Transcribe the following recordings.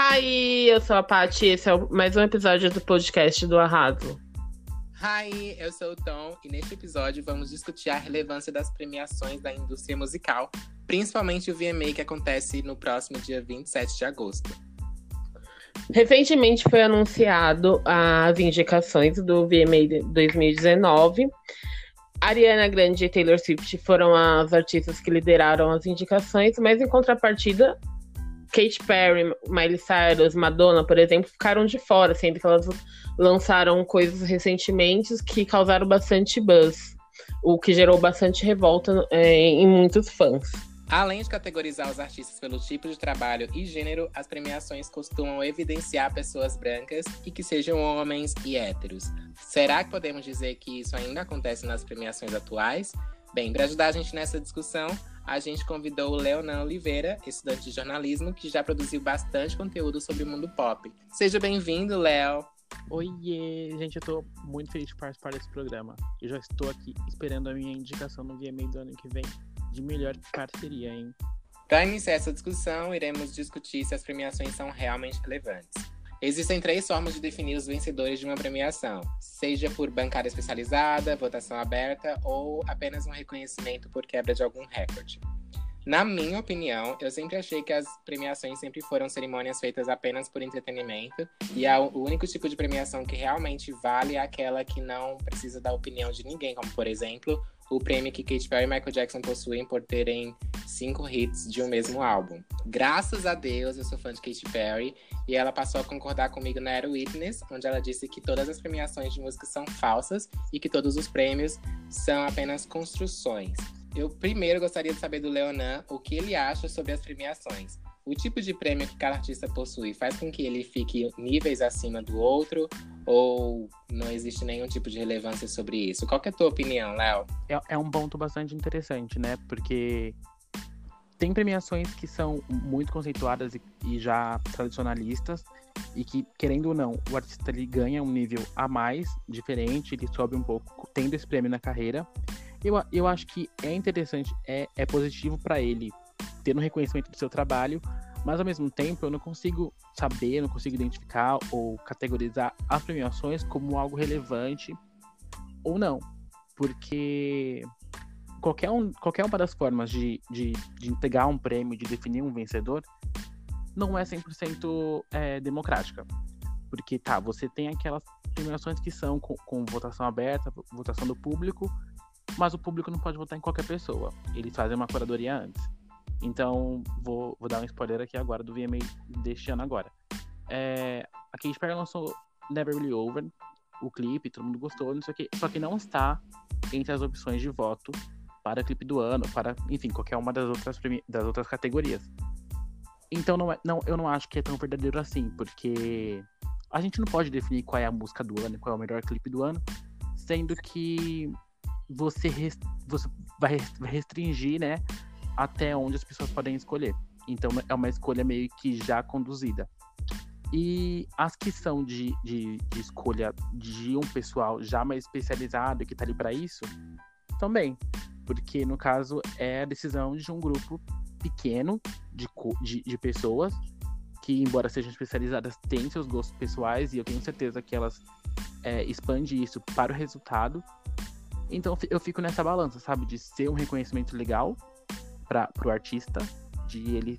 Hi, eu sou a Paty e esse é mais um episódio do podcast do Arraso. Hi, eu sou o Tom e neste episódio vamos discutir a relevância das premiações da indústria musical, principalmente o VMA que acontece no próximo dia 27 de agosto. Recentemente foi anunciado as indicações do VMA 2019. Ariana Grande e Taylor Swift foram as artistas que lideraram as indicações, mas em contrapartida, Katy Perry, Miley Cyrus, Madonna, por exemplo, ficaram de fora, sendo que elas lançaram coisas recentemente que causaram bastante buzz, o que gerou bastante revolta é, em muitos fãs. Além de categorizar os artistas pelo tipo de trabalho e gênero, as premiações costumam evidenciar pessoas brancas e que sejam homens e héteros. Será que podemos dizer que isso ainda acontece nas premiações atuais? Bem, para ajudar a gente nessa discussão, a gente convidou o Leonan Oliveira, estudante de jornalismo, que já produziu bastante conteúdo sobre o mundo pop. Seja bem-vindo, Léo! Oiê, gente, eu tô muito feliz de participar desse programa. Eu já estou aqui esperando a minha indicação no VMA do ano que vem de melhor parceria, hein? Para iniciar essa discussão, iremos discutir se as premiações são realmente relevantes. Existem três formas de definir os vencedores de uma premiação, seja por bancada especializada, votação aberta ou apenas um reconhecimento por quebra de algum recorde. Na minha opinião, eu sempre achei que as premiações sempre foram cerimônias feitas apenas por entretenimento, e o único tipo de premiação que realmente vale é aquela que não precisa da opinião de ninguém, como por exemplo o prêmio que Katy Perry e Michael Jackson possuem por terem cinco hits de um mesmo álbum. Graças a Deus, eu sou fã de Katy Perry e ela passou a concordar comigo na Aero Witness, onde ela disse que todas as premiações de música são falsas e que todos os prêmios são apenas construções. Eu primeiro gostaria de saber do Leonan o que ele acha sobre as premiações. O tipo de prêmio que cada artista possui faz com que ele fique níveis acima do outro ou não existe nenhum tipo de relevância sobre isso? Qual é a tua opinião, Léo? É, é um ponto bastante interessante, né? Porque tem premiações que são muito conceituadas e, e, já tradicionalistas e que, querendo ou não, o artista ele ganha um nível a mais, diferente, ele sobe um pouco, tendo esse prêmio na carreira. Eu, eu acho que é interessante, é, é positivo para ele ter um reconhecimento do seu trabalho, mas ao mesmo tempo eu não consigo saber, não consigo identificar ou categorizar as premiações como algo relevante ou não. Porque qualquer, um, qualquer uma das formas de, de, de entregar um prêmio, de definir um vencedor, não é 100% é, democrática. Porque, tá, você tem aquelas premiações que são com, com votação aberta, votação do público, mas o público não pode votar em qualquer pessoa. Eles fazem uma curadoria antes. Então, vou, vou dar um spoiler aqui agora do VMA deste ano agora. É, a Katy Perry lançou Never Really Over, o clipe, todo mundo gostou, não sei o quê. Só que não está entre as opções de voto para clipe do ano, para, enfim, qualquer uma das outras, das outras categorias. Então, não, é, não, eu não acho que é tão verdadeiro assim, porque a gente não pode definir qual é a música do ano, qual é o melhor clipe do ano, sendo que você, você vai restringir, né, até onde as pessoas podem escolher. Então é uma escolha meio que já conduzida. E as que são de, de, de escolha de um pessoal já mais especializado que está ali para isso, também. Porque no caso é a decisão de um grupo pequeno de, de, de pessoas que, embora sejam especializadas, têm seus gostos pessoais e eu tenho certeza que elas é, expandem isso para o resultado. Então eu fico nessa balança, sabe? De ser um reconhecimento legal para o artista, de ele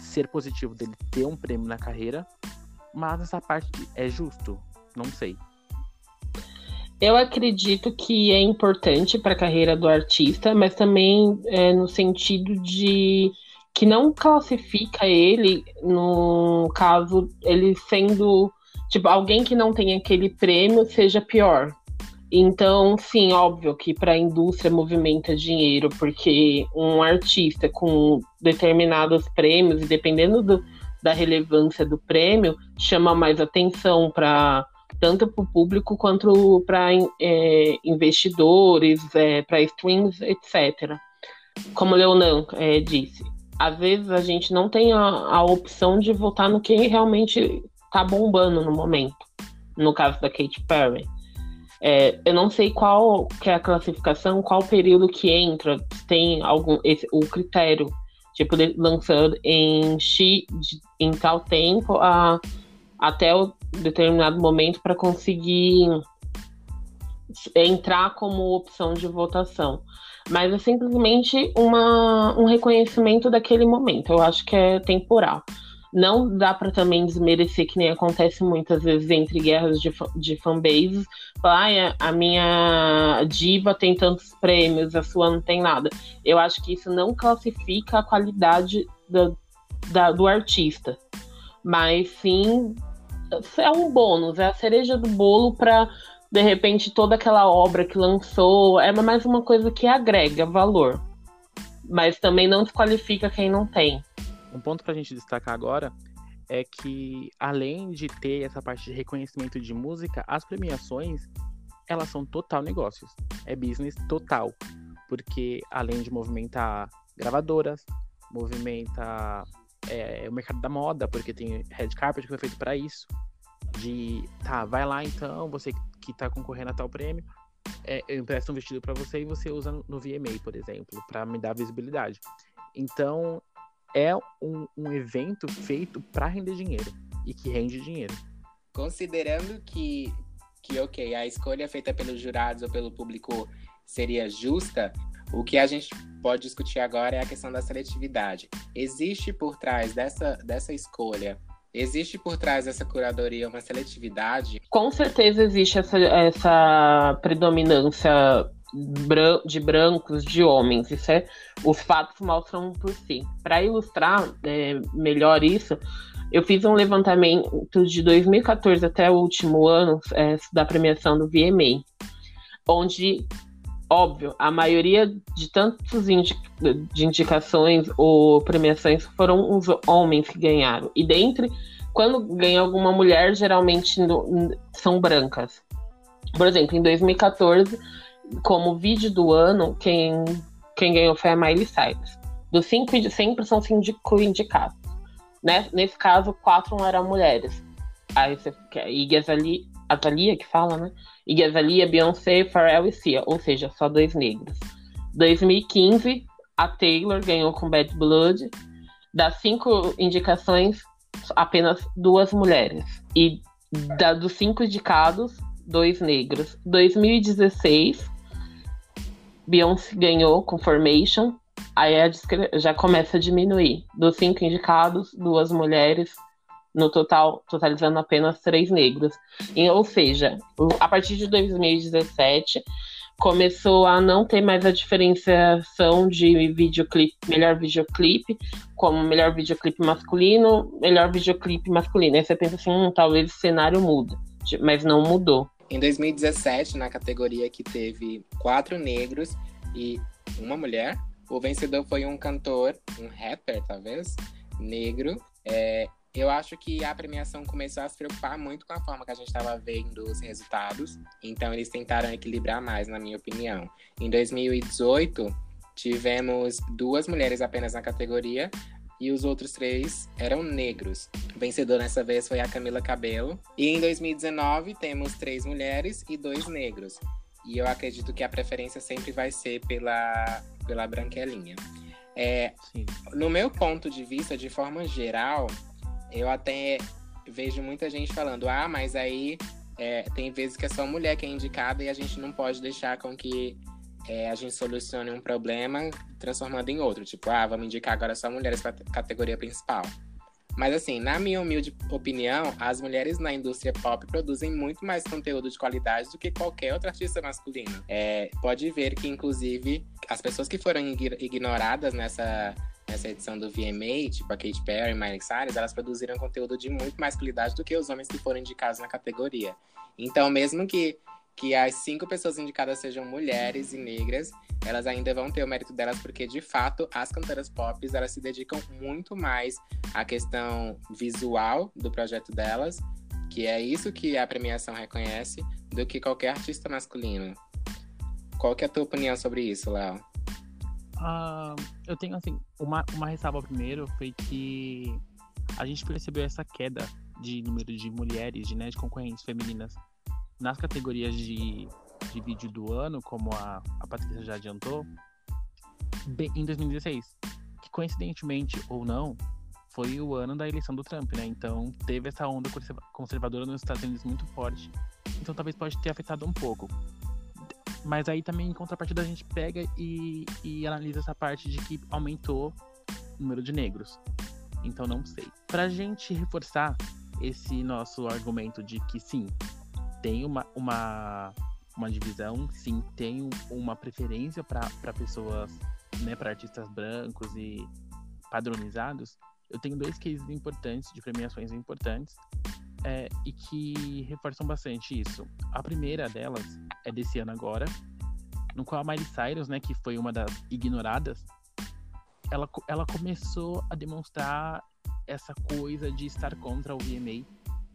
ser positivo, dele ter um prêmio na carreira, mas essa parte é justo, não sei. Eu acredito que é importante para a carreira do artista, mas também é, no sentido de que não classifica ele, no caso, ele sendo tipo alguém que não tem aquele prêmio seja pior. Então, sim, óbvio que para a indústria movimenta dinheiro, porque um artista com determinados prêmios, e dependendo do, da relevância do prêmio, chama mais atenção para tanto para o público quanto para é, investidores, é, para streams, etc. Como o Leonan é, disse, às vezes a gente não tem a, a opção de votar no que realmente está bombando no momento. No caso da Katy Perry. É, eu não sei qual que é a classificação, qual período que entra, tem algum esse, o critério tipo, lançando em X, em tal tempo, a, até o determinado momento para conseguir entrar como opção de votação. Mas é simplesmente uma, um reconhecimento daquele momento. Eu acho que é temporal. Não dá para também desmerecer, que nem acontece muitas vezes entre guerras de, de fanbases. Ah, a minha diva tem tantos prêmios, a sua não tem nada. Eu acho que isso não classifica a qualidade do, da, do artista. Mas sim, é um bônus, é a cereja do bolo para de repente toda aquela obra que lançou é mais uma coisa que agrega valor, mas também não desqualifica quem não tem. Um ponto para a gente destacar agora é que além de ter essa parte de reconhecimento de música, as premiações elas são total negócios, é business total, porque além de movimentar gravadoras, movimenta é, o mercado da moda, porque tem red carpet que foi feito para isso, de tá, vai lá então, você que tá concorrendo a tal prêmio, é, eu empresto um vestido para você e você usa no VMA, por exemplo, para me dar visibilidade. Então, é um, um evento feito para render dinheiro e que rende dinheiro. Considerando que, que, ok, a escolha feita pelos jurados ou pelo público seria justa, o que a gente pode discutir agora é a questão da seletividade. Existe por trás dessa, dessa escolha Existe por trás dessa curadoria uma seletividade? Com certeza existe essa, essa predominância de brancos, de homens. Isso é, os fatos mostram por si. Para ilustrar é, melhor isso, eu fiz um levantamento de 2014 até o último ano é, da premiação do VMA, onde, óbvio, a maioria de tantos indi de indicações ou premiações foram os homens que ganharam. E dentre, quando ganha alguma mulher, geralmente são brancas. Por exemplo, em 2014 como vídeo do ano, quem, quem ganhou foi a Miley Cyrus. Dos cinco, sempre são cinco indicados. Né? Nesse caso, quatro eram mulheres. Aí você quer Iggy Azalea, que fala, né? Iggy Azalea, Beyoncé, Pharrell e Cia, ou seja, só dois negros. 2015, a Taylor ganhou com Bad Blood. Das cinco indicações, apenas duas mulheres. E da, dos cinco indicados, dois negros. 2016, Beyoncé ganhou com Formation, aí já começa a diminuir. Dos cinco indicados, duas mulheres, no total, totalizando apenas três negros. E, ou seja, a partir de 2017 começou a não ter mais a diferenciação de videoclipe, melhor videoclipe, como melhor videoclipe masculino, melhor videoclipe masculino. Aí você pensa assim, hum, talvez o cenário muda, mas não mudou. Em 2017, na categoria que teve quatro negros e uma mulher, o vencedor foi um cantor, um rapper, talvez, negro. É, eu acho que a premiação começou a se preocupar muito com a forma que a gente estava vendo os resultados. Então, eles tentaram equilibrar mais, na minha opinião. Em 2018, tivemos duas mulheres apenas na categoria, e os outros três eram negros. O vencedor nessa vez foi a Camila Cabello. E em 2019 temos três mulheres e dois negros. E eu acredito que a preferência sempre vai ser pela, pela branquelinha. É, no meu ponto de vista, de forma geral, eu até vejo muita gente falando: ah, mas aí é, tem vezes que é só mulher que é indicada e a gente não pode deixar com que é, a gente solucione um problema transformando em outro. Tipo, ah, vamos indicar agora só mulheres para categoria principal. Mas assim, na minha humilde opinião, as mulheres na indústria pop produzem muito mais conteúdo de qualidade do que qualquer outro artista masculino. É, pode ver que, inclusive, as pessoas que foram ignoradas nessa, nessa edição do VMA, tipo a Katy Perry e Miley Cyrus, elas produziram conteúdo de muito mais qualidade do que os homens que foram indicados na categoria. Então, mesmo que que as cinco pessoas indicadas sejam mulheres e negras, elas ainda vão ter o mérito delas, porque de fato as cantoras pop elas se dedicam muito mais à questão visual do projeto delas, que é isso que a premiação reconhece, do que qualquer artista masculino. Qual que é a tua opinião sobre isso, Léo? Uh, eu tenho assim, uma, uma ressalva primeiro foi que a gente percebeu essa queda de número de mulheres, de, né, de concorrentes femininas nas categorias de, de vídeo do ano, como a, a Patrícia já adiantou, em 2016. que coincidentemente ou não, foi o ano da eleição do Trump, né? Então teve essa onda conservadora nos Estados Unidos muito forte. Então talvez pode ter afetado um pouco. Mas aí também em contrapartida a gente pega e, e analisa essa parte de que aumentou o número de negros. Então não sei. Pra gente reforçar esse nosso argumento de que sim, tem uma, uma, uma divisão, sim, tem uma preferência para pessoas, né, para artistas brancos e padronizados, eu tenho dois cases importantes, de premiações importantes, é, e que reforçam bastante isso. A primeira delas é desse ano agora, no qual a Miley Cyrus, né, que foi uma das ignoradas, ela, ela começou a demonstrar essa coisa de estar contra o VMA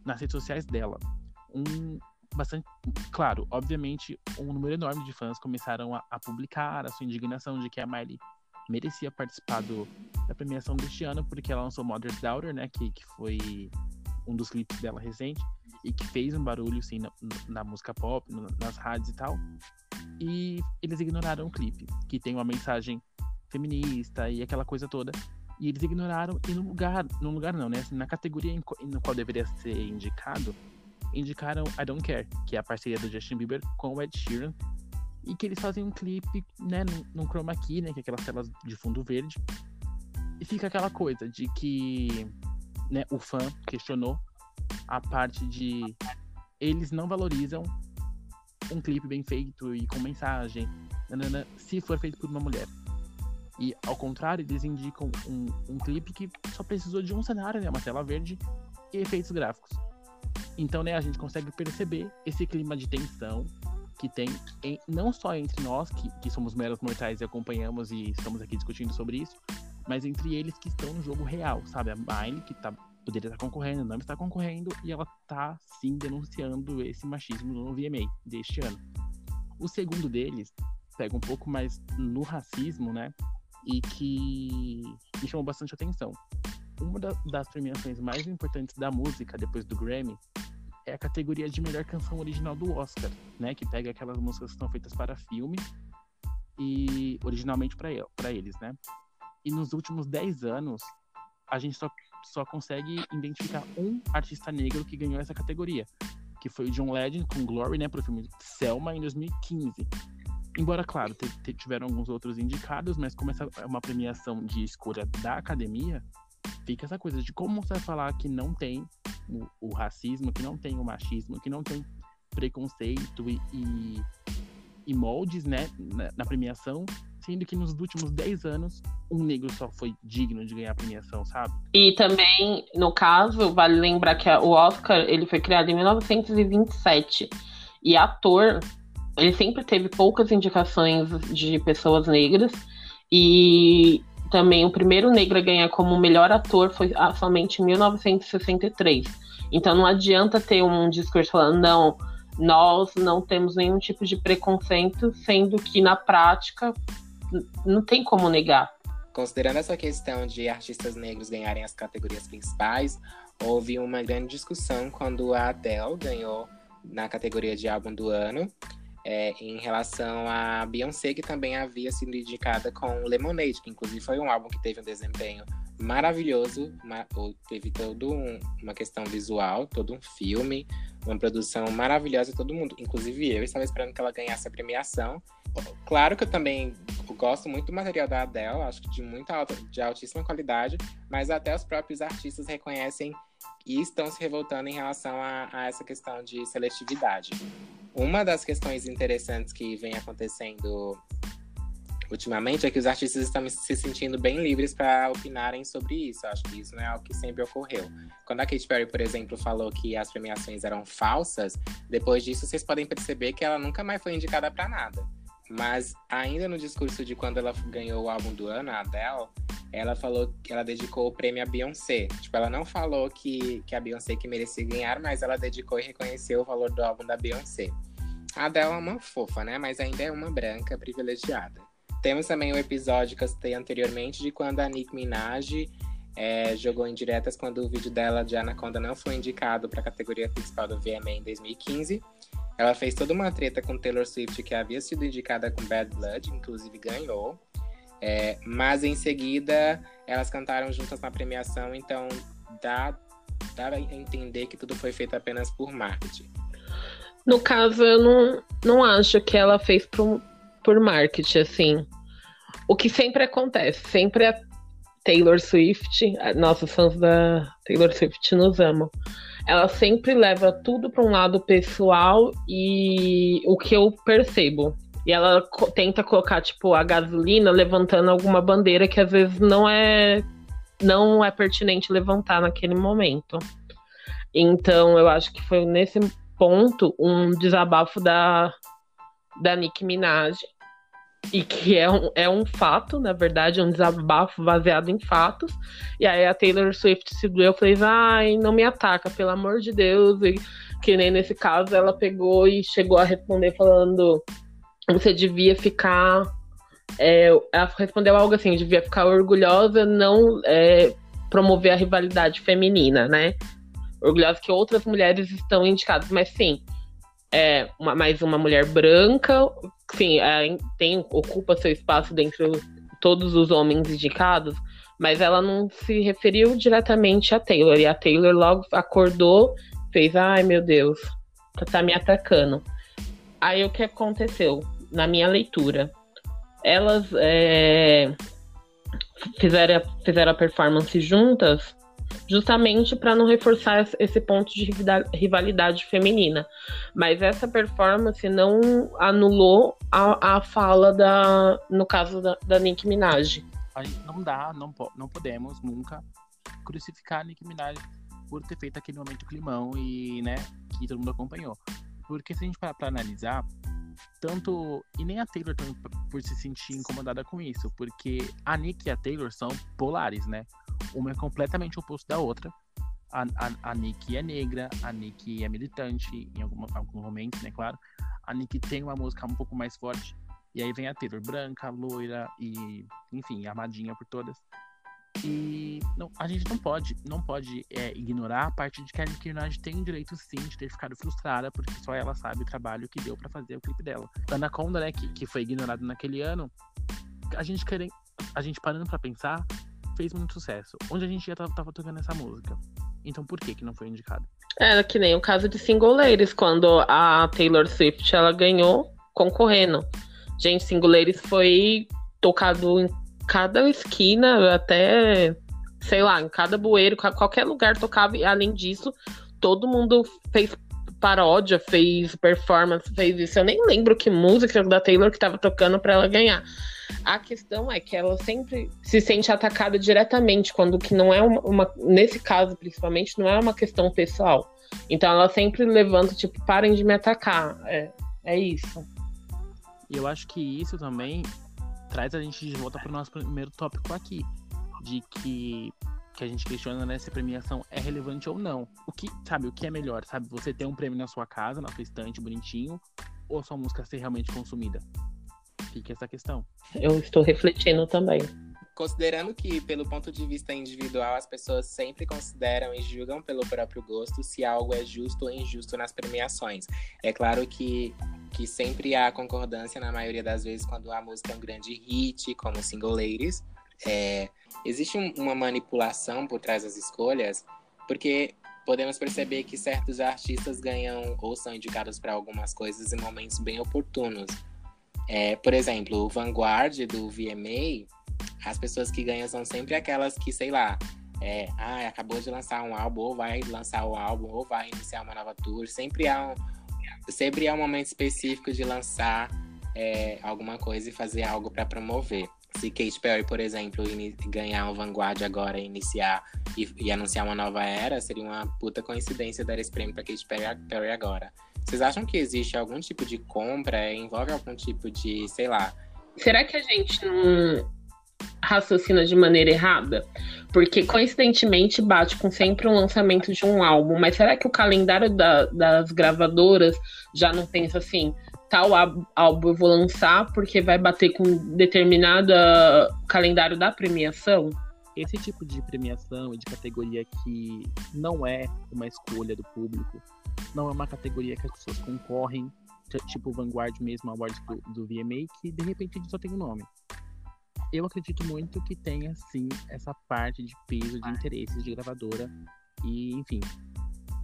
nas redes sociais dela. Um bastante, claro, obviamente, um número enorme de fãs começaram a, a publicar a sua indignação de que a Miley merecia participar do, da premiação deste ano, porque ela lançou Mother's Daughter, né, que, que foi um dos clipes dela recente, e que fez um barulho, assim, na, na música pop, no, nas rádios e tal. E eles ignoraram o clipe, que tem uma mensagem feminista e aquela coisa toda. E eles ignoraram, e no lugar, no lugar não, né? Assim, na categoria em, no qual deveria ser indicado, indicaram I Don't Care, que é a parceria do Justin Bieber com o Ed Sheeran. E que eles fazem um clipe, né, num, num chroma key, né? Que é aquelas telas de fundo verde. E fica aquela coisa de que né, o fã questionou a parte de eles não valorizam um clipe bem feito e com mensagem, nanana, se for feito por uma mulher. E ao contrário, eles indicam um, um clipe que só precisou de um cenário, né? Uma tela verde e efeitos gráficos. Então, né, a gente consegue perceber esse clima de tensão que tem em, não só entre nós, que, que somos meros mortais e acompanhamos e estamos aqui discutindo sobre isso, mas entre eles que estão no jogo real, sabe? A Miley, que tá, poderia estar concorrendo, não está concorrendo, e ela tá sim denunciando esse machismo no VMA deste ano. O segundo deles pega um pouco mais no racismo, né? e que me chamou bastante atenção. Uma das premiações mais importantes da música, depois do Grammy, é a categoria de melhor canção original do Oscar, né? Que pega aquelas músicas que são feitas para filme e originalmente para eles, né? E nos últimos 10 anos, a gente só, só consegue identificar um artista negro que ganhou essa categoria, que foi o John Legend com Glory, né, para o filme Selma em 2015. Embora, claro, tiveram alguns outros indicados, mas como essa é uma premiação de escolha da academia, fica essa coisa de como você vai falar que não tem o, racismo, que não tem o machismo, que não tem preconceito e, e, e moldes né, na, na, premiação, sendo que nos últimos 10 anos um negro só foi digno de ganhar a premiação, sabe? E também, no caso, vale lembrar que o Oscar ele foi criado em 1927 e ator ele sempre teve poucas indicações de pessoas negras e também o primeiro negro a ganhar como melhor ator foi somente em 1963. Então não adianta ter um discurso falando não, nós não temos nenhum tipo de preconceito, sendo que na prática não tem como negar. Considerando essa questão de artistas negros ganharem as categorias principais, houve uma grande discussão quando a Adele ganhou na categoria de álbum do ano é, em relação a Beyoncé, que também havia sido indicada com Lemonade, que inclusive foi um álbum que teve um desempenho maravilhoso, uma, teve toda um, uma questão visual, todo um filme, uma produção maravilhosa, todo mundo, inclusive eu, estava esperando que ela ganhasse a premiação. Claro que eu também gosto muito do material da Adele, acho que de muita alta, de altíssima qualidade, mas até os próprios artistas reconhecem e estão se revoltando em relação a, a essa questão de seletividade. Uma das questões interessantes que vem acontecendo ultimamente é que os artistas estão se sentindo bem livres para opinarem sobre isso. Acho que isso não é algo que sempre ocorreu. Quando a Katy Perry, por exemplo, falou que as premiações eram falsas, depois disso vocês podem perceber que ela nunca mais foi indicada para nada. Mas ainda no discurso de quando ela ganhou o álbum do ano, a Adele, ela falou que ela dedicou o prêmio a Beyoncé. Tipo, ela não falou que, que a Beyoncé que merecia ganhar, mas ela dedicou e reconheceu o valor do álbum da Beyoncé. A Adele é uma fofa, né? Mas ainda é uma branca privilegiada. Temos também o episódio que eu citei anteriormente de quando a Nick Minaj é, jogou indiretas quando o vídeo dela de Anaconda não foi indicado para a categoria principal do VMA em 2015. Ela fez toda uma treta com Taylor Swift, que havia sido indicada com Bad Blood, inclusive ganhou. É, mas em seguida elas cantaram juntas na premiação, então dá, dá a entender que tudo foi feito apenas por marketing. No caso, eu não, não acho que ela fez por, por marketing, assim. O que sempre acontece, sempre a Taylor Swift, nossos fãs da Taylor Swift nos amam. Ela sempre leva tudo para um lado pessoal e o que eu percebo. E ela co tenta colocar, tipo, a gasolina levantando alguma bandeira que às vezes não é não é pertinente levantar naquele momento. Então, eu acho que foi nesse ponto um desabafo da, da Nicki Minaj. E que é um, é um fato, na verdade, é um desabafo baseado em fatos. E aí a Taylor Swift se doeu e falei, ai, não me ataca, pelo amor de Deus. E que nem nesse caso ela pegou e chegou a responder falando você devia ficar. É, ela respondeu algo assim, devia ficar orgulhosa, não é, promover a rivalidade feminina, né? Orgulhosa que outras mulheres estão indicadas, mas sim, é uma, mais uma mulher branca, sim, é, tem, ocupa seu espaço dentre todos os homens indicados, mas ela não se referiu diretamente a Taylor, e a Taylor logo acordou, fez, ai meu Deus, tá, tá me atacando. Aí o que aconteceu? na minha leitura. Elas é, fizeram, fizeram a performance juntas justamente para não reforçar esse ponto de rivalidade feminina. Mas essa performance não anulou a, a fala da, no caso da, da Nicki Minaj. Não dá, não, não podemos nunca crucificar a Nicki Minaj por ter feito aquele momento climão e, né, que todo mundo acompanhou. Porque se a gente parar pra analisar, tanto. E nem a Taylor por se sentir incomodada com isso, porque a Nick e a Taylor são polares, né? Uma é completamente oposto da outra. A, a, a Nick é negra, a Nick é militante, em algum, algum momento, né? Claro. A Nick tem uma música um pouco mais forte. E aí vem a Taylor branca, loira e, enfim, armadinha por todas. E não, a gente não pode, não pode é, ignorar a parte de que a Nicki Minaj tem o direito sim de ter ficado frustrada, porque só ela sabe o trabalho que deu para fazer o clipe dela. Anaconda, né, que, que foi ignorado naquele ano, a gente querendo, a gente parando para pensar, fez muito sucesso. Onde a gente já tava, tava tocando essa música. Então por que que não foi indicado? Era que nem o caso de Single Ladies, quando a Taylor Swift ela ganhou concorrendo. Gente, Single Ladies foi tocado em cada esquina, até, sei lá, em cada bueiro, qualquer lugar tocava. E além disso, todo mundo fez paródia, fez performance, fez isso. Eu nem lembro que música da Taylor que tava tocando para ela ganhar. A questão é que ela sempre se sente atacada diretamente, quando que não é uma, uma, nesse caso principalmente, não é uma questão pessoal. Então ela sempre levanta, tipo, parem de me atacar. É, é isso. E eu acho que isso também traz a gente de volta para o nosso primeiro tópico aqui, de que que a gente questiona né, se a premiação é relevante ou não. O que, sabe, o que é melhor, sabe? Você ter um prêmio na sua casa, na sua estante, bonitinho, ou sua música ser realmente consumida? Fica essa questão. Eu estou refletindo também. Considerando que, pelo ponto de vista individual, as pessoas sempre consideram e julgam pelo próprio gosto se algo é justo ou injusto nas premiações. É claro que que sempre há concordância na maioria das vezes quando a música é um grande hit, como Single Ladies. É, existe um, uma manipulação por trás das escolhas, porque podemos perceber que certos artistas ganham ou são indicados para algumas coisas em momentos bem oportunos. É, por exemplo, o Vanguard do VMA, as pessoas que ganham são sempre aquelas que, sei lá, é, ah, acabou de lançar um álbum, ou vai lançar o álbum, ou vai iniciar uma nova tour. Sempre há um, sempre é um momento específico de lançar é, alguma coisa e fazer algo para promover. Se Kate Perry, por exemplo, ganhar o Vanguard agora e iniciar e, e, anunciar uma nova era, seria uma puta coincidência dar esse prêmio para Kate Perry agora. Vocês acham que existe algum tipo de compra? Envolve algum tipo de, sei lá. Será que a gente não raciocina de maneira errada? Porque coincidentemente bate com sempre o um lançamento de um álbum, mas será que o calendário da, das gravadoras já não pensa assim? Tal álbum eu vou lançar porque vai bater com determinado calendário da premiação? Esse tipo de premiação e de categoria que não é uma escolha do público, não é uma categoria que as pessoas concorrem, tipo Vanguard mesmo, Awards do, do VMA, que de repente só tem o um nome eu acredito muito que tenha, sim, essa parte de peso de interesses de gravadora e, enfim,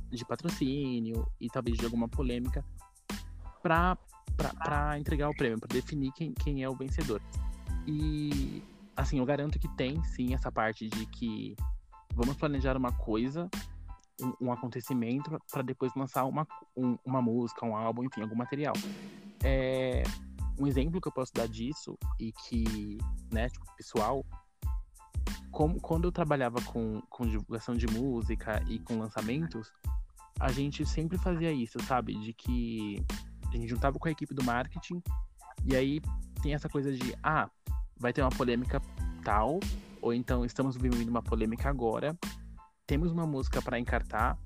de patrocínio e talvez de alguma polêmica para entregar o prêmio, para definir quem, quem é o vencedor. E, assim, eu garanto que tem, sim, essa parte de que vamos planejar uma coisa, um, um acontecimento, para depois lançar uma, um, uma música, um álbum, enfim, algum material. É, um exemplo que eu posso dar disso e que, né, tipo, pessoal, como, quando eu trabalhava com, com divulgação de música e com lançamentos, a gente sempre fazia isso, sabe? De que a gente juntava com a equipe do marketing e aí tem essa coisa de, ah, vai ter uma polêmica tal, ou então estamos vivendo uma polêmica agora, temos uma música para encartar,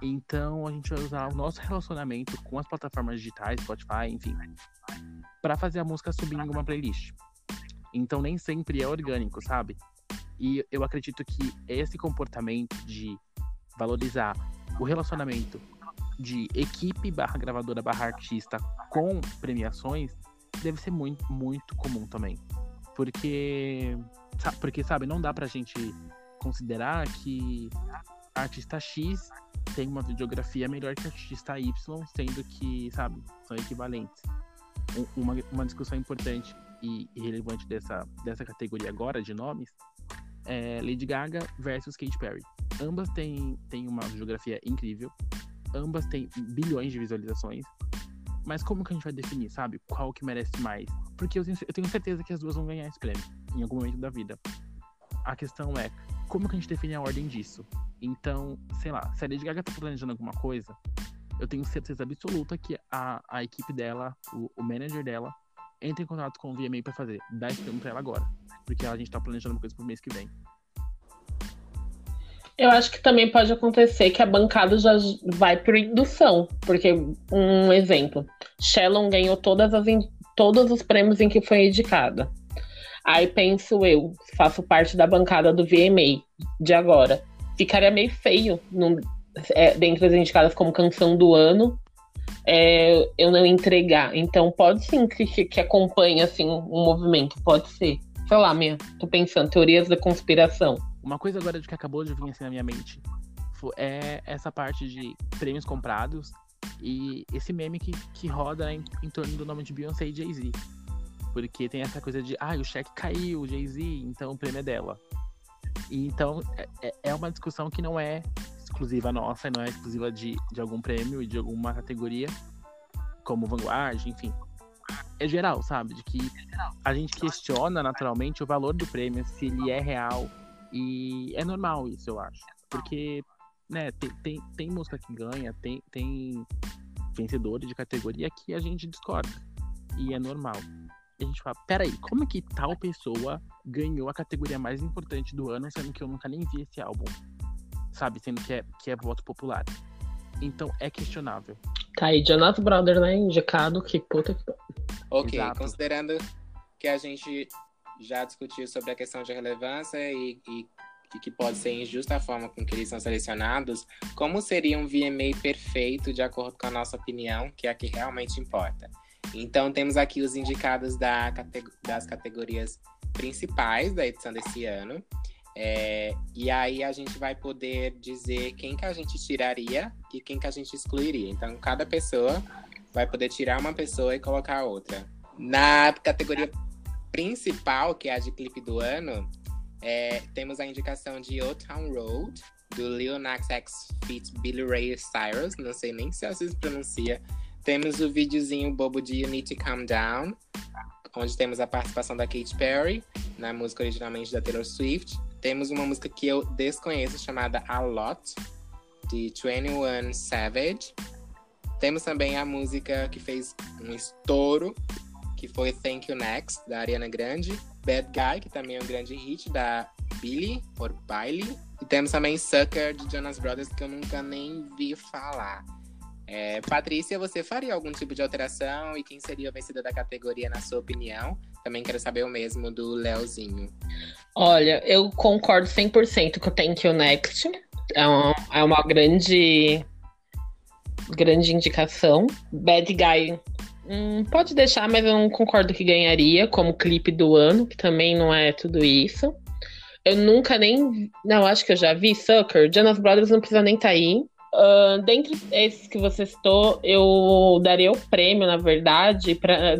então a gente vai usar o nosso relacionamento com as plataformas digitais, Spotify, enfim, para fazer a música subir em alguma playlist. Então nem sempre é orgânico, sabe? E eu acredito que esse comportamento de valorizar o relacionamento de equipe barra gravadora barra artista com premiações deve ser muito, muito comum também. Porque, porque, sabe, não dá pra gente considerar que artista X tem uma videografia melhor que artista Y, sendo que, sabe, são equivalentes. Uma, uma discussão importante e, relevante dessa, dessa categoria agora de nomes é Lady Gaga versus Katy Perry. Ambas têm, têm uma geografia incrível, ambas têm bilhões de visualizações, mas como que a gente vai definir, sabe? Qual que merece mais? Porque eu tenho, eu tenho certeza que as duas vão ganhar esse prêmio em algum momento da vida. A questão é, como que a gente define a ordem disso? Então, sei lá, se a Lady Gaga tá planejando alguma coisa, eu tenho certeza absoluta que a, a equipe dela, o, o manager dela, entra em contato com o VMA para fazer. Dá esse prêmio pra ela agora. Porque a gente tá planejando uma coisa pro mês que vem. Eu acho que também pode acontecer que a bancada já vai por indução. Porque, um exemplo, Shellon ganhou todas as, todos os prêmios em que foi indicada. Aí penso eu, faço parte da bancada do VMA de agora. Ficaria meio feio no, é, dentre as indicadas como canção do ano é, eu não entregar. Então pode sim que, que acompanhe assim, um movimento, pode ser. Sei lá, minha, tô pensando, teorias da conspiração. Uma coisa agora de que acabou de vir assim na minha mente é essa parte de prêmios comprados e esse meme que, que roda em, em torno do nome de Beyoncé e Jay-Z. Porque tem essa coisa de, ah, o cheque caiu, Jay-Z, então o prêmio é dela. E, então é, é, é uma discussão que não é exclusiva nossa, não é exclusiva de, de algum prêmio e de alguma categoria, como Vanguard, enfim. É geral, sabe? De que a gente questiona naturalmente o valor do prêmio, se ele é real. E é normal isso, eu acho. Porque, né, tem, tem, tem música que ganha, tem, tem vencedores de categoria que a gente discorda. E é normal. A gente fala, peraí, como é que tal pessoa ganhou a categoria mais importante do ano, sendo que eu nunca nem vi esse álbum? Sabe? Sendo que é, que é voto popular. Então é questionável. Tá aí, Jonas Brother, né? Indicado, que puta que. Ok, Exato. considerando que a gente já discutiu sobre a questão de relevância e, e, e, que pode ser injusta a forma com que eles são selecionados, como seria um VMA perfeito de acordo com a nossa opinião, que é a que realmente importa? Então, temos aqui os indicados da, das categorias principais da edição desse ano. É, e aí a gente vai poder dizer quem que a gente tiraria e quem que a gente excluiria. Então, cada pessoa vai poder tirar uma pessoa e colocar outra. Na categoria principal, que é a de clipe do ano, é, temos a indicação de Old Town Road, do Lil Nas X feat Billy Ray Cyrus, não sei nem se assim se pronuncia, temos o videozinho bobo de You Need to Calm Down, onde temos a participação da Katy Perry, na música originalmente da Taylor Swift. Temos uma música que eu desconheço, chamada A Lot, de 21 Savage. Temos também a música que fez um estouro, que foi Thank You Next, da Ariana Grande. Bad Guy, que também é um grande hit, da Billy, ou Biley. E temos também Sucker, de Jonas Brothers, que eu nunca nem vi falar. É, Patrícia, você faria algum tipo de alteração? E quem seria o vencedor da categoria, na sua opinião? Também quero saber o mesmo do Leozinho. Olha, eu concordo 100% com o Thank You Next. É uma, é uma grande, grande indicação. Bad Guy Hum, pode deixar, mas eu não concordo que ganharia como clipe do ano, que também não é tudo isso. Eu nunca nem. Não, acho que eu já vi Sucker. Jonas Brothers não precisa nem estar tá aí. Uh, dentre esses que você citou, eu daria o prêmio, na verdade, para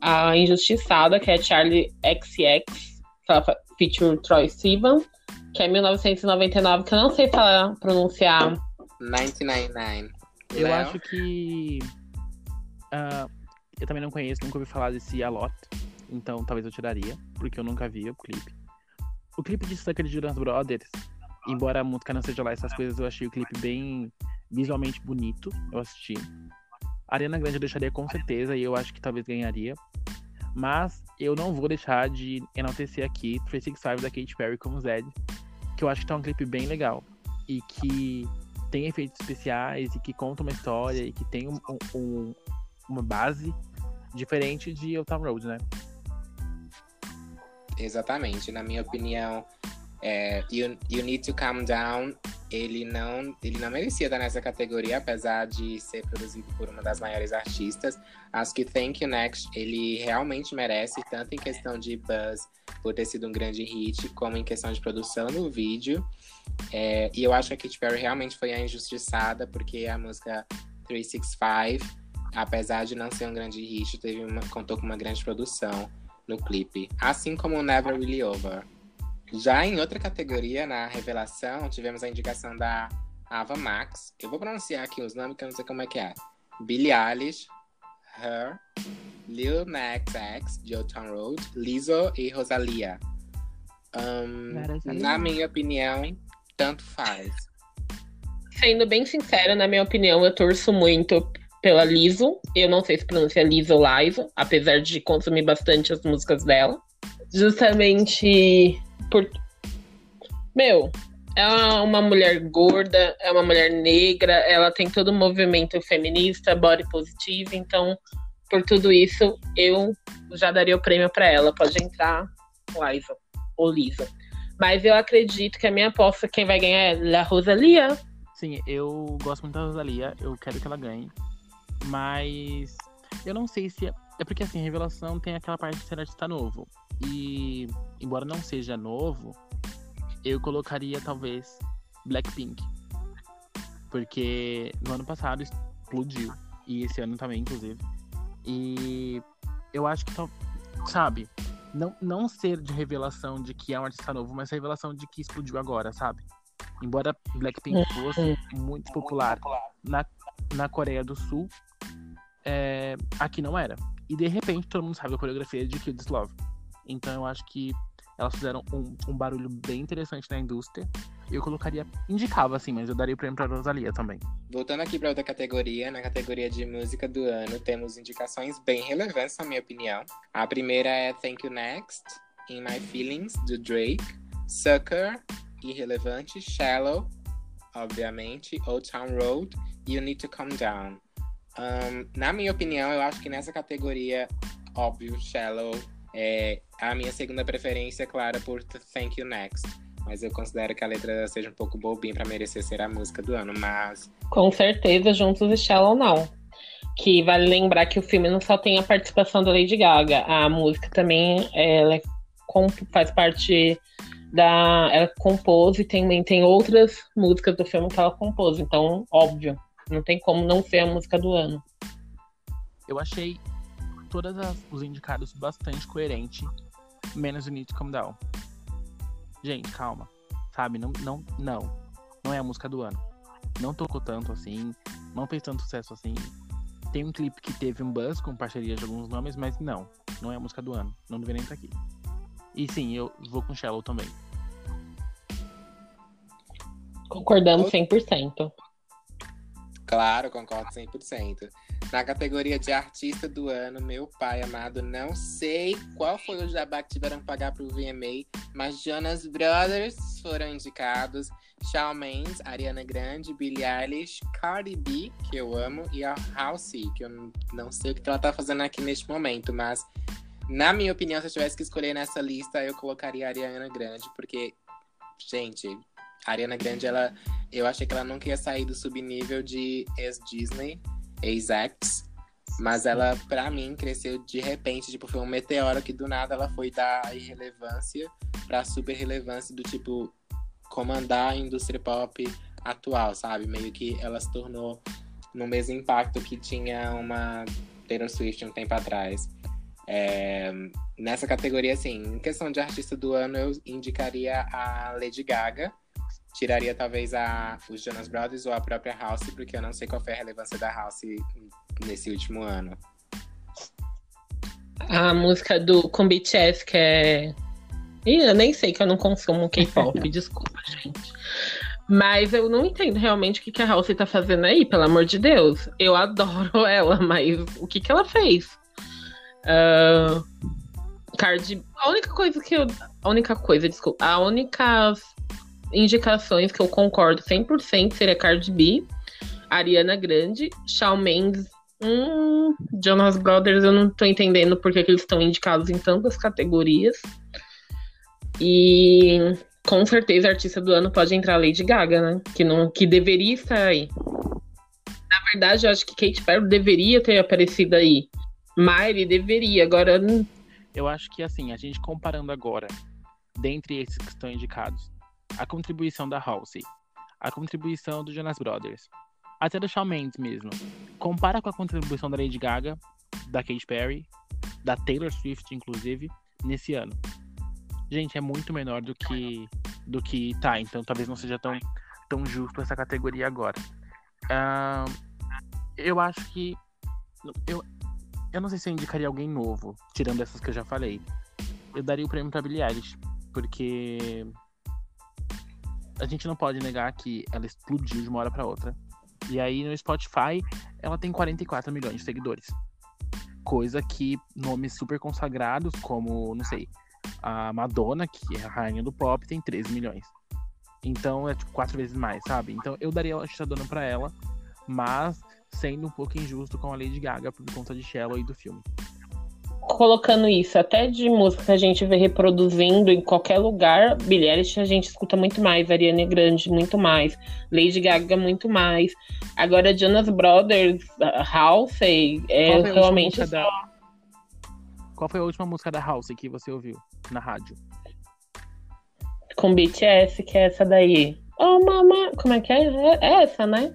a Injustiçada, que é Charlie XX, que ela feature Troy Sivan, que é 1999, que eu não sei falar, pronunciar. 1999. Eu acho que. Uh, eu também não conheço, nunca ouvi falar desse A Lot. Então talvez eu tiraria, porque eu nunca vi o clipe. O clipe de Sucker de Jonas Brothers, embora a música não seja lá essas coisas, eu achei o clipe bem visualmente bonito. Eu assisti. A Ariana Grande eu deixaria com certeza e eu acho que talvez ganharia. Mas eu não vou deixar de enaltecer aqui 365 da Katy Perry como Zed, que eu acho que tá um clipe bem legal e que tem efeitos especiais e que conta uma história e que tem um, um, uma base diferente de Old Town Road, né? Exatamente. Na minha opinião, é, you, you Need to Calm Down, ele não, ele não merecia estar nessa categoria, apesar de ser produzido por uma das maiores artistas. Acho que Thank You Next, ele realmente merece, tanto em questão de buzz, por ter sido um grande hit, como em questão de produção do vídeo. É, e eu acho que a Katy Perry realmente foi a injustiçada, porque a música 365, apesar de não ser um grande hit, teve uma, contou com uma grande produção no clipe. Assim como Never Really Over. Já em outra categoria, na revelação, tivemos a indicação da Ava Max. Eu vou pronunciar aqui os nomes que eu não sei como é que é. Billie Eilish, Her, Lil Nas X, Joe Town Road, Lizzo e Rosalia. Um, na minha opinião, tanto faz. Sendo bem sincera, na minha opinião, eu torço muito pela Lizzo. Eu não sei se pronuncia Lizzo ou apesar de consumir bastante as músicas dela. Justamente por. Meu, é uma mulher gorda, é uma mulher negra, ela tem todo o movimento feminista, body positive, então, por tudo isso, eu já daria o prêmio para ela. Pode entrar, Liza ou Lisa. Mas eu acredito que a minha aposta, quem vai ganhar é La Rosalia. Sim, eu gosto muito da Rosalia, eu quero que ela ganhe. Mas eu não sei se. É, é porque assim, revelação tem aquela parte de ser artista novo. E embora não seja novo, eu colocaria talvez Blackpink. Porque no ano passado explodiu. E esse ano também, inclusive. E eu acho que, sabe, não, não ser de revelação de que é um artista novo, mas revelação de que explodiu agora, sabe? Embora Blackpink fosse muito popular na, na Coreia do Sul, é, aqui não era. E de repente todo mundo sabe a coreografia de This Love. Então eu acho que elas fizeram um, um barulho bem interessante na indústria. Eu colocaria, indicava assim, mas eu daria o prêmio pra Rosalia também. Voltando aqui para outra categoria, na categoria de música do ano, temos indicações bem relevantes, na minha opinião. A primeira é Thank You Next, In My Feelings, do Drake, Sucker, irrelevante, Shallow, obviamente, Old Town Road, You Need to Calm Down. Um, na minha opinião, eu acho que nessa categoria, óbvio, Shallow é a minha segunda preferência, é clara, por Thank You Next. Mas eu considero que a letra seja um pouco bobinha para merecer ser a música do ano, mas. Com certeza, Juntos e Shallow não. Que vale lembrar que o filme não só tem a participação da Lady Gaga, a música também ela é, faz parte da. Ela compôs e também tem outras músicas do filme que ela compôs. Então, óbvio, não tem como não ser a música do ano. Eu achei todos os indicados bastante coerente, menos o Need to Come Down. Gente, calma. Sabe? Não, não, não. Não é a música do ano. Não tocou tanto assim. Não fez tanto sucesso assim. Tem um clipe que teve um buzz com parceria de alguns nomes, mas não. Não é a música do ano. Não deveria estar aqui. E sim, eu vou com Shallow também. Concordamos 100%. Claro, concordo 100%. Na categoria de artista do ano, meu pai amado, não sei qual foi o jabá que tiveram que pagar pro VMA, mas Jonas Brothers foram indicados, Shawn Mendes, Ariana Grande, Billie Eilish, Cardi B, que eu amo, e a Halsey, que eu não sei o que ela tá fazendo aqui neste momento, mas na minha opinião, se eu tivesse que escolher nessa lista, eu colocaria a Ariana Grande, porque, gente, a Ariana Grande, ela, eu achei que ela nunca ia sair do subnível de ex-Disney ex-ex. Mas ela, pra mim, cresceu de repente, tipo, foi um meteoro que do nada ela foi da irrelevância pra super relevância do tipo comandar a indústria pop atual, sabe? Meio que ela se tornou no mesmo impacto que tinha uma Taylor Swift um tempo atrás. É, nessa categoria, assim, em questão de artista do ano, eu indicaria a Lady Gaga. Tiraria talvez a, os Jonas Brothers ou a própria House, porque eu não sei qual foi a relevância da House nesse último ano. A música do com BTS, que é. Ih, eu nem sei que eu não consumo K-pop, desculpa, gente. Mas eu não entendo realmente o que, que a House tá fazendo aí, pelo amor de Deus. Eu adoro ela, mas o que, que ela fez? Uh, Card. A única coisa que eu. A única coisa, desculpa. A única indicações que eu concordo 100% seria Cardi B, Ariana Grande, Shawn Mendes. Hum, Jonas Brothers, eu não tô entendendo porque que eles estão indicados em tantas categorias. E com certeza artista do ano pode entrar Lady Gaga, né? Que, não, que deveria estar aí. Na verdade, eu acho que Kate Perry deveria ter aparecido aí. Miley deveria, agora. Eu acho que assim, a gente comparando agora, dentre esses que estão indicados, a contribuição da Halsey, a contribuição do Jonas Brothers, até do Shawn Mendes mesmo. Compara com a contribuição da Lady Gaga, da Katy Perry, da Taylor Swift, inclusive, nesse ano. Gente, é muito menor do que do que tá, então talvez não seja tão, tão justo essa categoria agora. Uh, eu acho que. Eu, eu não sei se eu indicaria alguém novo, tirando essas que eu já falei. Eu daria o prêmio pra Billie Eilish, porque a gente não pode negar que ela explodiu de uma hora para outra. E aí no Spotify ela tem 44 milhões de seguidores. Coisa que nomes super consagrados, como, não sei, a Madonna, que é a rainha do pop, tem 13 milhões. Então é tipo quatro vezes mais, sabe? Então eu daria a Dona pra ela, mas sendo um pouco injusto com a Lady Gaga por conta de Shallow e do filme colocando isso até de música que a gente vê reproduzindo em qualquer lugar, Billie Eilish a gente escuta muito mais, Ariana Grande muito mais, Lady Gaga muito mais. Agora Jonas Brothers, Halsey, é realmente só... da... Qual foi a última música da Halsey que você ouviu na rádio? Com BTS, que é essa daí. Oh, mama, como é que é? É essa, né?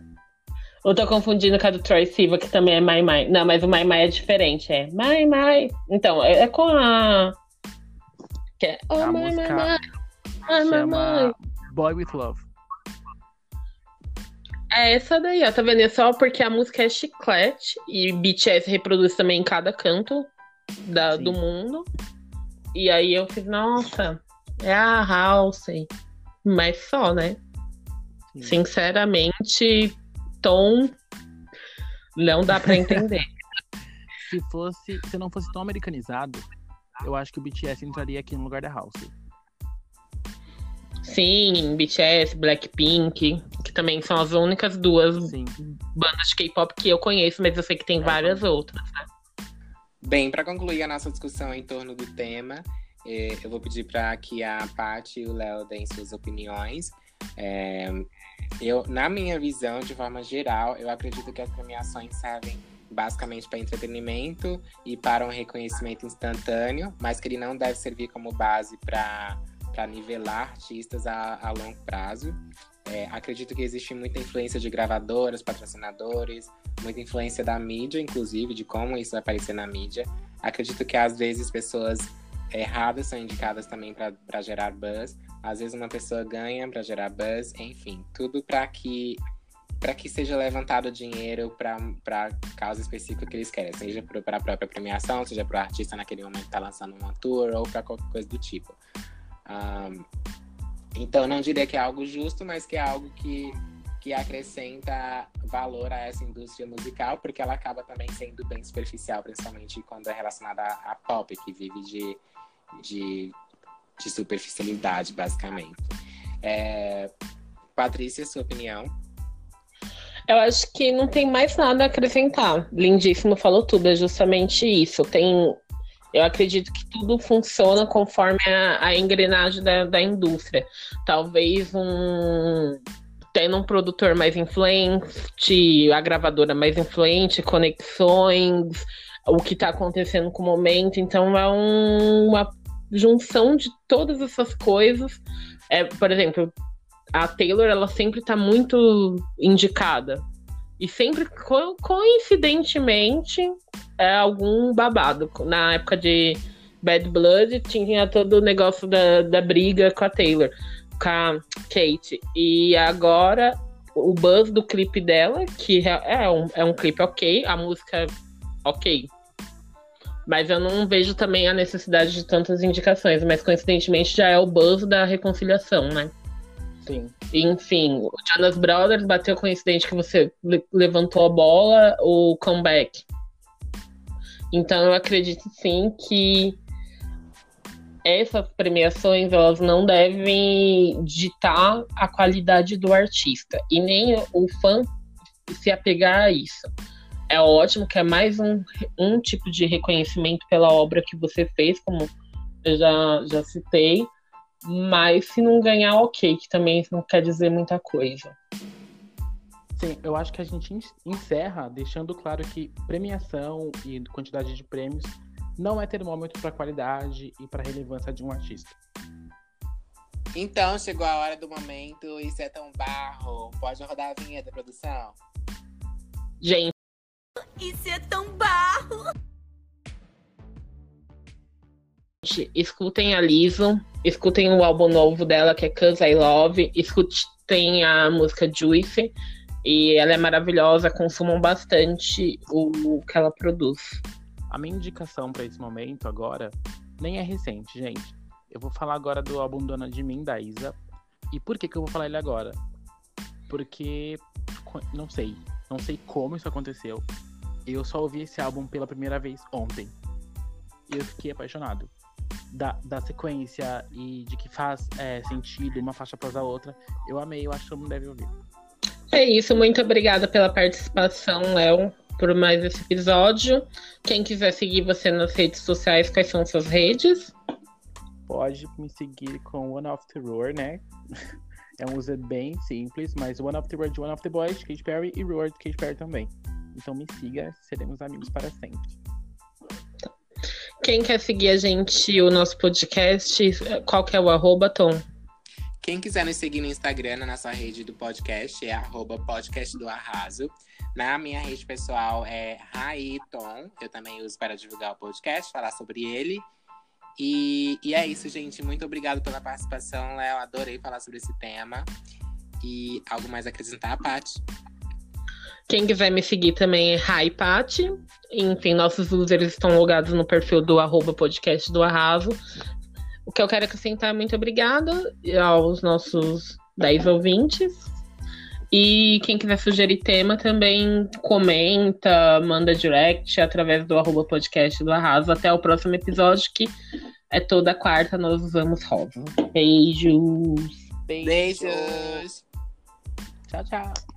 Eu tô confundindo com a do Troy Siva, que também é Mai Mai. Não, mas o Mai Mai é diferente, é Mai Mai. Então, é, é com a. Que é, oh, a Mai Mai Mai. Mai Mai Mai. Boy with Love. É essa daí, ó. Tá vendo? É só porque a música é chiclete e BTS reproduz também em cada canto da, do mundo. E aí eu fiz, nossa, é a House. Mas só, né? Sim. Sinceramente, tom não dá para entender. se fosse, se não fosse tão americanizado, eu acho que o BTS entraria aqui no lugar da House. Sim, BTS, Blackpink, que também são as únicas duas Sim. bandas de K-pop que eu conheço, mas eu sei que tem é, várias outras, né? Bem, para concluir a nossa discussão em torno do tema, eh, eu vou pedir para que a Paty e o Léo deem suas opiniões. É, eu, na minha visão, de forma geral, eu acredito que as premiações servem basicamente para entretenimento e para um reconhecimento instantâneo, mas que ele não deve servir como base para nivelar artistas a, a longo prazo. É, acredito que existe muita influência de gravadoras, patrocinadores, muita influência da mídia, inclusive, de como isso vai aparecer na mídia. Acredito que às vezes pessoas erradas são indicadas também para gerar buzz, às vezes uma pessoa ganha para gerar buzz, enfim, tudo para que para que seja levantado dinheiro para causa específica que eles querem, seja para a própria premiação, seja para o artista naquele momento que está lançando uma tour ou para qualquer coisa do tipo. Um, então, não diria que é algo justo, mas que é algo que, que acrescenta valor a essa indústria musical, porque ela acaba também sendo bem superficial, principalmente quando é relacionada a pop, que vive de, de de superficialidade, basicamente. É... Patrícia, sua opinião? Eu acho que não tem mais nada a acrescentar. Lindíssimo falou tudo, é justamente isso. Tem, eu acredito que tudo funciona conforme a, a engrenagem da, da indústria. Talvez um, tendo um produtor mais influente, a gravadora mais influente, conexões, o que está acontecendo com o momento. Então é um, uma junção de todas essas coisas. É, por exemplo, a Taylor ela sempre está muito indicada. E sempre, co coincidentemente, é algum babado. Na época de Bad Blood, tinha todo o negócio da, da briga com a Taylor, com a Kate. E agora, o buzz do clipe dela, que é um, é um clipe ok, a música ok. Mas eu não vejo também a necessidade de tantas indicações, mas coincidentemente já é o buzz da reconciliação, né? Sim. Enfim, o Jonas Brothers bateu com o incidente que você levantou a bola, o comeback. Então eu acredito sim que essas premiações elas não devem ditar a qualidade do artista e nem o fã se apegar a isso. É ótimo que é mais um, um tipo de reconhecimento pela obra que você fez, como eu já, já citei, mas se não ganhar, ok, que também não quer dizer muita coisa. Sim, eu acho que a gente encerra deixando claro que premiação e quantidade de prêmios não é termômetro para qualidade e para relevância de um artista. Então chegou a hora do momento, isso é tão barro. Pode rodar a vinheta, produção? Gente. Isso é tão barro! Escutem a Liso, escutem o álbum novo dela, que é Cause I Love, escutem a música Juice, e ela é maravilhosa, consumam bastante o, o que ela produz. A minha indicação para esse momento agora nem é recente, gente. Eu vou falar agora do álbum Dona de Mim, da Isa. E por que, que eu vou falar ele agora? Porque, não sei, não sei como isso aconteceu. Eu só ouvi esse álbum pela primeira vez ontem. E eu fiquei apaixonado da, da sequência e de que faz é, sentido uma faixa após a outra. Eu amei, eu acho que todo mundo deve ouvir. É isso, muito obrigada pela participação, Léo, por mais esse episódio. Quem quiser seguir você nas redes sociais, quais são suas redes? Pode me seguir com One of the Roar, né? É um user bem simples, mas One of the de One of the Boys, de Katy Perry, e Roar de Katy Perry também. Então me siga, seremos amigos para sempre. Quem quer seguir a gente, o nosso podcast, qual que é o arroba, Tom? Quem quiser nos seguir no Instagram, na nossa rede do podcast, é arroba podcast do arraso. Na minha rede pessoal é Raiton. Eu também uso para divulgar o podcast, falar sobre ele. E, e é isso, gente. Muito obrigado pela participação, Léo. Adorei falar sobre esse tema. E algo mais a acrescentar, Paty? Quem quiser me seguir também é Raipati. Enfim, nossos users estão logados no perfil do arroba podcast do Arraso. O que eu quero acrescentar é muito obrigada aos nossos 10 ouvintes. E quem quiser sugerir tema também comenta, manda direct através do arroba podcast do Arraso. Até o próximo episódio, que é toda quarta nós usamos rosa. Beijos. Beijos. Beijos. Tchau, tchau.